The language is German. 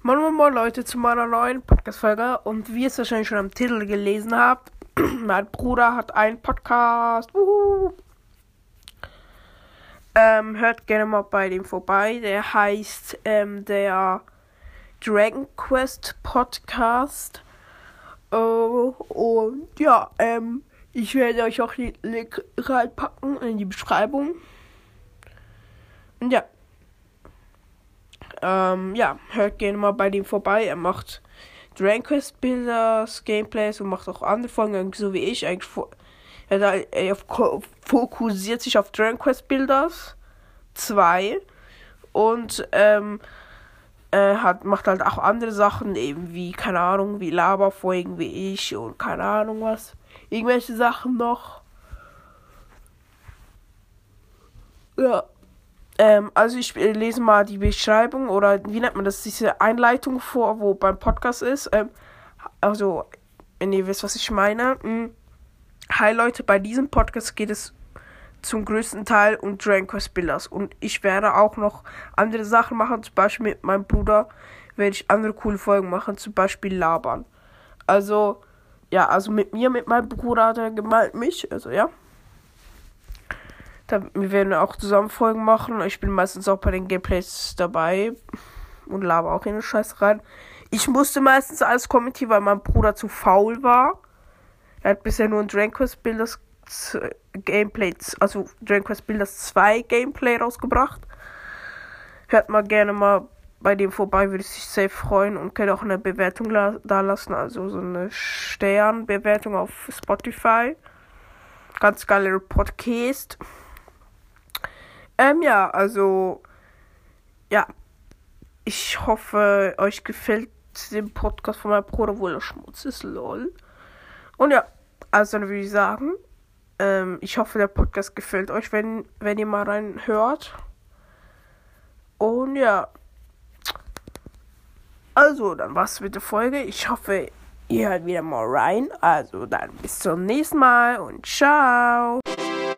Moin Moin Moin Leute zu meiner neuen Podcast-Folge und wie ihr es wahrscheinlich schon am Titel gelesen habt, mein Bruder hat einen Podcast. Ähm, hört gerne mal bei dem vorbei. Der heißt ähm, der Dragon Quest Podcast. Uh, und ja, ähm, ich werde euch auch den Link reinpacken in die Beschreibung. Und ja. Ähm, ja, hört gerne mal bei dem vorbei. Er macht Dragon Quest Builders, Gameplays und macht auch andere Folgen, so wie ich. Eigentlich er, er fokussiert sich auf Dragon Quest Builders 2 und ähm, er hat, macht halt auch andere Sachen, eben wie, keine Ahnung, wie Laberfolgen wie ich und keine Ahnung was. Irgendwelche Sachen noch. Ja. Ähm, also ich lese mal die Beschreibung oder wie nennt man das, diese Einleitung vor, wo beim Podcast ist. Ähm, also, wenn ihr wisst, was ich meine. Hm. Hi Leute, bei diesem Podcast geht es zum größten Teil um Dragon Quest Builders. Und ich werde auch noch andere Sachen machen, zum Beispiel mit meinem Bruder werde ich andere coole Folgen machen, zum Beispiel labern. Also, ja, also mit mir, mit meinem Bruder hat er gemalt mich, also ja. Da, wir werden auch zusammen Folgen machen. Ich bin meistens auch bei den Gameplays dabei und laber auch in den Scheiß rein. Ich musste meistens alles kommentieren, weil mein Bruder zu faul war. Er hat bisher nur ein Dragon Quest Builders Gameplay, also Dragon Quest Builders 2 Gameplay rausgebracht. Hört mal gerne mal bei dem vorbei, würde ich sich sehr freuen und könnt auch eine Bewertung da lassen, also so eine Sternbewertung auf Spotify. Ganz geiler Podcast. Ähm, ja, also, ja. Ich hoffe, euch gefällt der Podcast von meinem Bruder, wo er Schmutz ist, lol. Und ja, also dann würde ich sagen, ähm, ich hoffe, der Podcast gefällt euch, wenn, wenn ihr mal reinhört. Und ja. Also, dann war's mit der Folge. Ich hoffe, ihr hört wieder mal rein. Also, dann bis zum nächsten Mal und ciao.